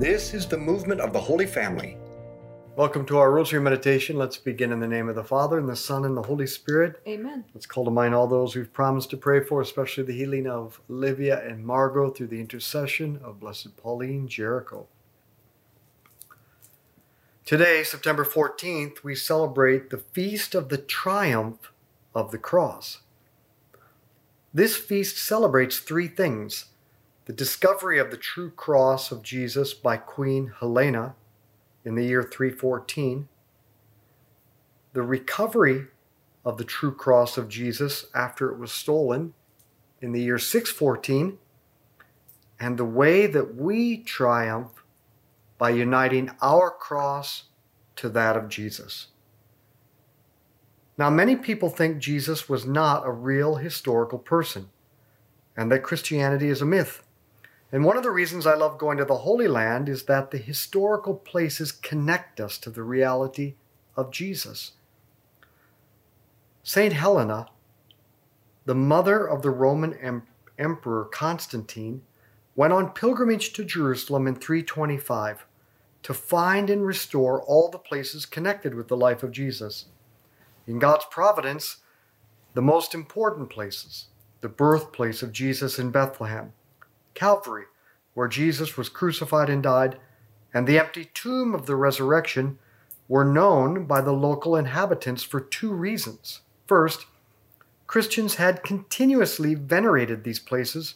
This is the movement of the Holy Family. Welcome to our Rosary Meditation. Let's begin in the name of the Father, and the Son, and the Holy Spirit. Amen. Let's call to mind all those we've promised to pray for, especially the healing of Livia and Margot through the intercession of Blessed Pauline Jaricot. Today, September 14th, we celebrate the Feast of the Triumph of the Cross. This feast celebrates three things the discovery of the true cross of Jesus by Queen Helena in the year 314, the recovery of the true cross of Jesus after it was stolen in the year 614, and the way that we triumph by uniting our cross to that of Jesus. Now, many people think Jesus was not a real historical person and that Christianity is a myth. And one of the reasons I love going to the Holy Land is that the historical places connect us to the reality of Jesus. St. Helena, the mother of the Roman em- Emperor Constantine, went on pilgrimage to Jerusalem in 325 to find and restore all the places connected with the life of Jesus. In God's providence, the most important places the birthplace of Jesus in Bethlehem, Calvary, where Jesus was crucified and died, and the empty tomb of the resurrection were known by the local inhabitants for two reasons. First, Christians had continuously venerated these places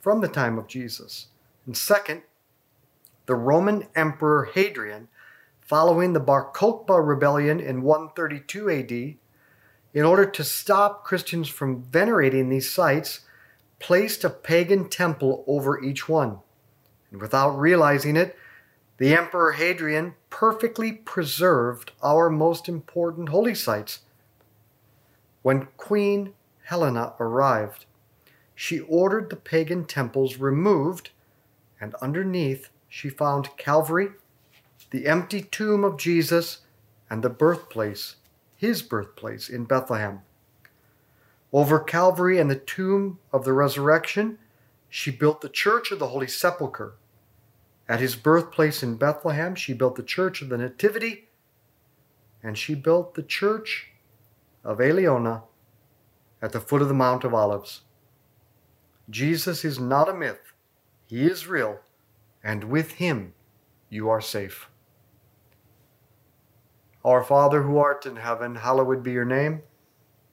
from the time of Jesus. And second, the Roman Emperor Hadrian, following the Bar Kokhba rebellion in 132 AD, in order to stop Christians from venerating these sites, placed a pagan temple over each one. And without realizing it, the Emperor Hadrian perfectly preserved our most important holy sites. When Queen Helena arrived, she ordered the pagan temples removed, and underneath she found Calvary, the empty tomb of Jesus, and the birthplace, his birthplace in Bethlehem. Over Calvary and the tomb of the resurrection, she built the church of the Holy Sepulchre. At his birthplace in Bethlehem, she built the church of the Nativity, and she built the church of Eleona at the foot of the Mount of Olives. Jesus is not a myth, he is real, and with him you are safe. Our Father who art in heaven, hallowed be your name.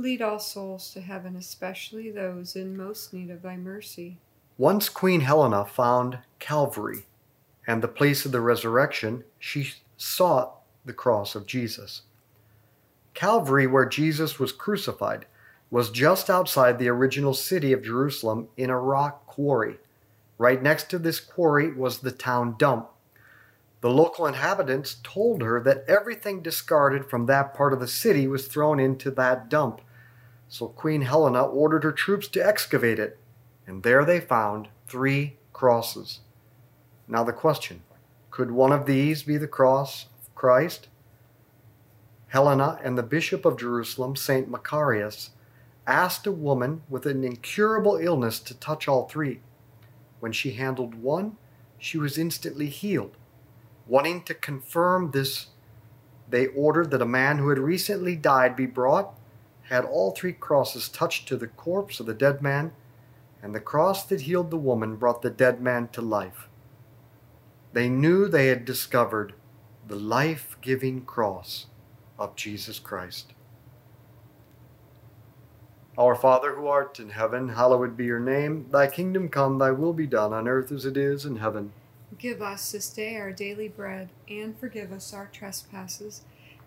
Lead all souls to heaven, especially those in most need of thy mercy. once Queen Helena found Calvary and the place of the resurrection, she sought the cross of Jesus. Calvary, where Jesus was crucified, was just outside the original city of Jerusalem in a rock quarry. Right next to this quarry was the town dump. The local inhabitants told her that everything discarded from that part of the city was thrown into that dump. So Queen Helena ordered her troops to excavate it, and there they found three crosses. Now, the question could one of these be the cross of Christ? Helena and the Bishop of Jerusalem, St. Macarius, asked a woman with an incurable illness to touch all three. When she handled one, she was instantly healed. Wanting to confirm this, they ordered that a man who had recently died be brought, had all three crosses touched to the corpse of the dead man, and the cross that healed the woman brought the dead man to life. They knew they had discovered the life giving cross of Jesus Christ. Our Father who art in heaven, hallowed be your name. Thy kingdom come, thy will be done on earth as it is in heaven. Give us this day our daily bread, and forgive us our trespasses,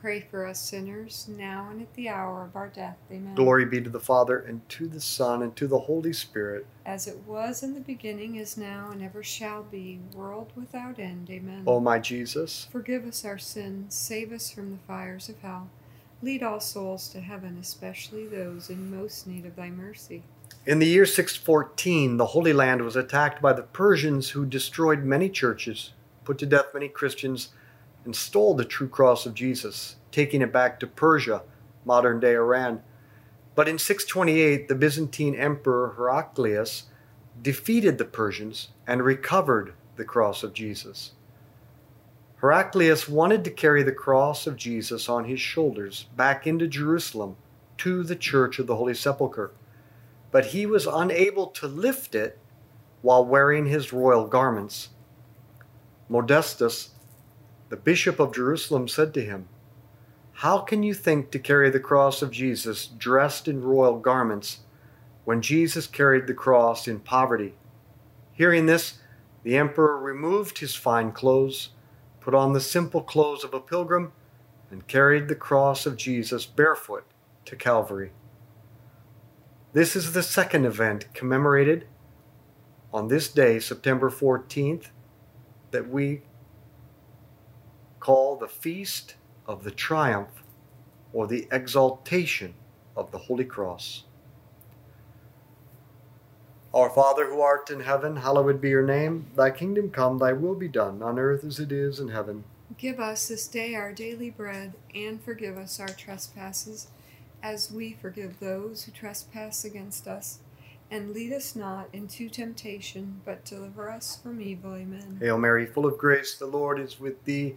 pray for us sinners, now and at the hour of our death. Amen. Glory be to the Father, and to the Son, and to the Holy Spirit. As it was in the beginning, is now, and ever shall be, world without end. Amen. O my Jesus, Forgive us our sins, save us from the fires of hell. Lead all souls to heaven, especially those in most need of thy mercy. In the year 614, the Holy Land was attacked by the Persians who destroyed many churches, put to death many Christians, and stole the true cross of Jesus, taking it back to Persia, modern day Iran. But in 628, the Byzantine Emperor Heraclius defeated the Persians and recovered the cross of Jesus. Heraclius wanted to carry the cross of Jesus on his shoulders back into Jerusalem to the Church of the Holy Sepulchre, but he was unable to lift it while wearing his royal garments. Modestus, the bishop of Jerusalem, said to him, How can you think to carry the cross of Jesus dressed in royal garments when Jesus carried the cross in poverty? Hearing this, the emperor removed his fine clothes, put on the simple clothes of a pilgrim, and carried the cross of Jesus barefoot to Calvary. This is the second event commemorated on this day, September 14th, that we call the Feast of the Triumph or the Exaltation of the Holy Cross. Our Father who art in heaven, hallowed be your name. Thy kingdom come, thy will be done, on earth as it is in heaven. Give us this day our daily bread, and forgive us our trespasses, as we forgive those who trespass against us. And lead us not into temptation, but deliver us from evil. Amen. Hail Mary, full of grace, the Lord is with thee.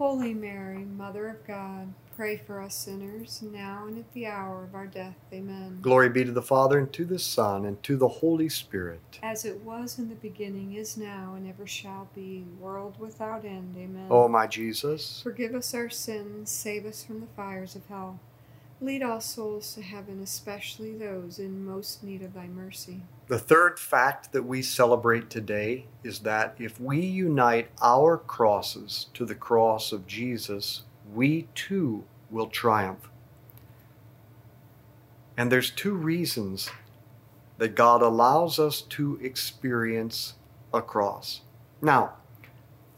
Holy Mary, Mother of God, pray for us sinners, now and at the hour of our death. Amen. Glory be to the Father, and to the Son, and to the Holy Spirit. As it was in the beginning, is now, and ever shall be, world without end. Amen. O my Jesus, Forgive us our sins, save us from the fires of hell. Lead all souls to heaven, especially those in most need of thy mercy. the third fact that we celebrate today is that if we unite our crosses to the cross of Jesus, we too will triumph. And there's two reasons that God allows us to experience a cross. Now,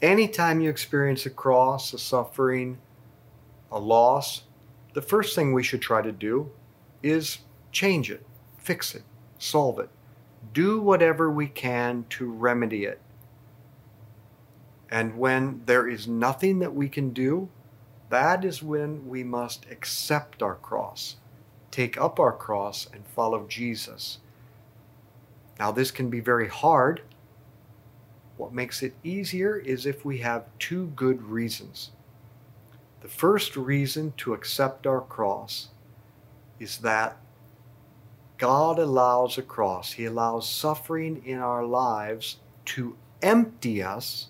anytime you experience a cross, a suffering, a loss, the first thing we should try to do is change it, fix it, solve it, do whatever we can to remedy it. And when there is nothing that we can do, that is when we must accept our cross, take up our cross, and follow Jesus. Now, this can be very hard. What makes it easier is if we have two good reasons. The first reason to accept our cross is that God allows a cross, He allows suffering in our lives to empty us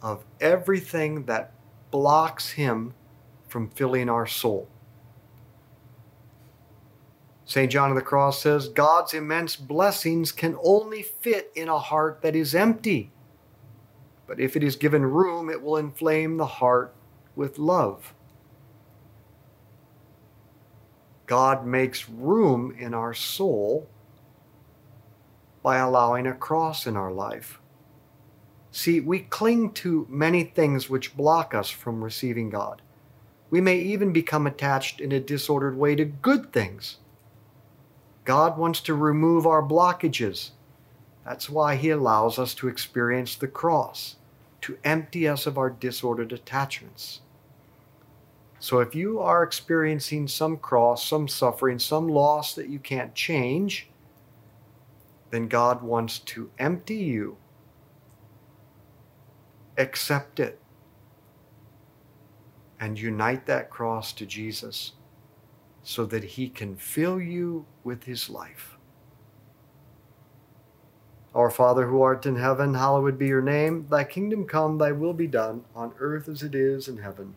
of everything that blocks Him from filling our soul. St. John of the Cross says, God's immense blessings can only fit in a heart that is empty. But if it is given room, it will inflame the heart with love. God makes room in our soul by allowing a cross in our life. See, we cling to many things which block us from receiving God. We may even become attached in a disordered way to good things. God wants to remove our blockages. That's why He allows us to experience the cross, to empty us of our disordered attachments. So if you are experiencing some cross, some suffering, some loss that you can't change, then God wants to empty you accept it, and unite that cross to Jesus so that he can fill you with his life. Our Father who art in heaven, hallowed be your name. Thy kingdom come, thy will be done, on earth as it is in heaven.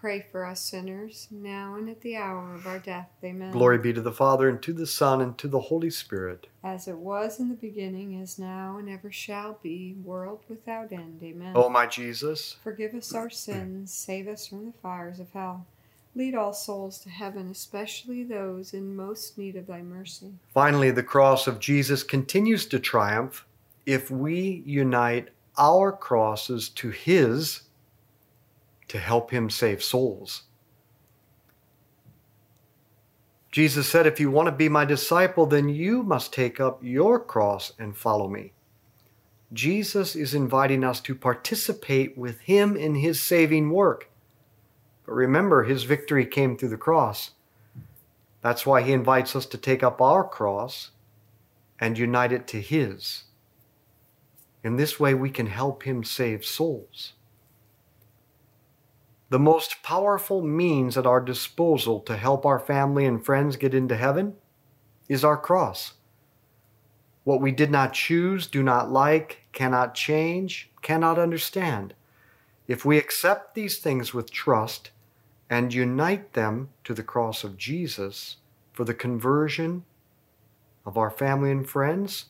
Pray for us sinners, now and at the hour of our death. Amen. Glory be to the Father, and to the Son, and to the Holy Spirit. As it was in the beginning, is now, and ever shall be, world without end. Amen. O my Jesus, forgive us our sins, save us from the fires of hell. Lead all souls to heaven, especially those in most need of thy mercy. Finally, the cross of Jesus continues to triumph if we unite our crosses to his to help him save souls. Jesus said, If you want to be my disciple, then you must take up your cross and follow me. Jesus is inviting us to participate with him in his saving work. But remember, his victory came through the cross. That's why he invites us to take up our cross and unite it to his. In this way, we can help him save souls. The most powerful means at our disposal to help our family and friends get into heaven is our cross. What we did not choose, do not like, cannot change, cannot understand. If we accept these things with trust and unite them to the cross of Jesus for the conversion of our family and friends,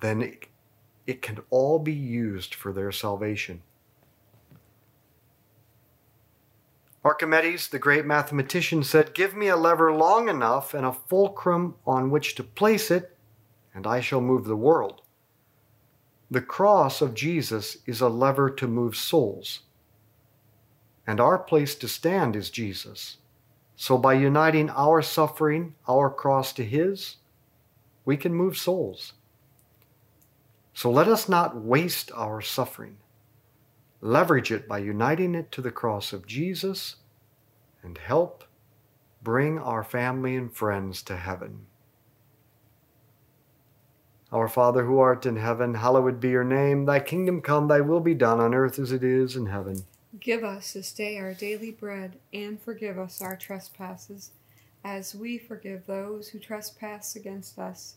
then it, it can all be used for their salvation. Archimedes, the great mathematician, said, Give me a lever long enough and a fulcrum on which to place it, and I shall move the world. The cross of Jesus is a lever to move souls, and our place to stand is Jesus. So by uniting our suffering, our cross to His, we can move souls. So let us not waste our suffering. Leverage it by uniting it to the cross of Jesus and help bring our family and friends to heaven. Our Father who art in heaven, hallowed be your name. Thy kingdom come, thy will be done on earth as it is in heaven. Give us this day our daily bread, and forgive us our trespasses, as we forgive those who trespass against us.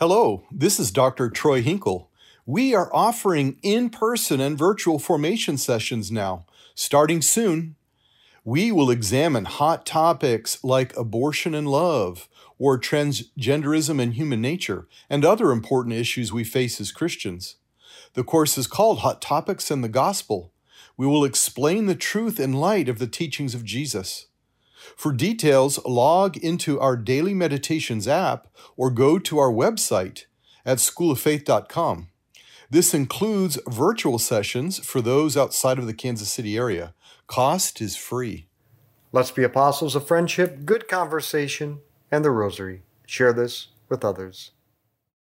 Hello, this is Dr. Troy Hinkle. We are offering in person and virtual formation sessions now, starting soon. We will examine hot topics like abortion and love, or transgenderism and human nature, and other important issues we face as Christians. The course is called Hot Topics and the Gospel. We will explain the truth in light of the teachings of Jesus. For details, log into our Daily Meditations app or go to our website at schooloffaith.com. This includes virtual sessions for those outside of the Kansas City area. Cost is free. Let's be apostles of friendship, good conversation, and the rosary. Share this with others.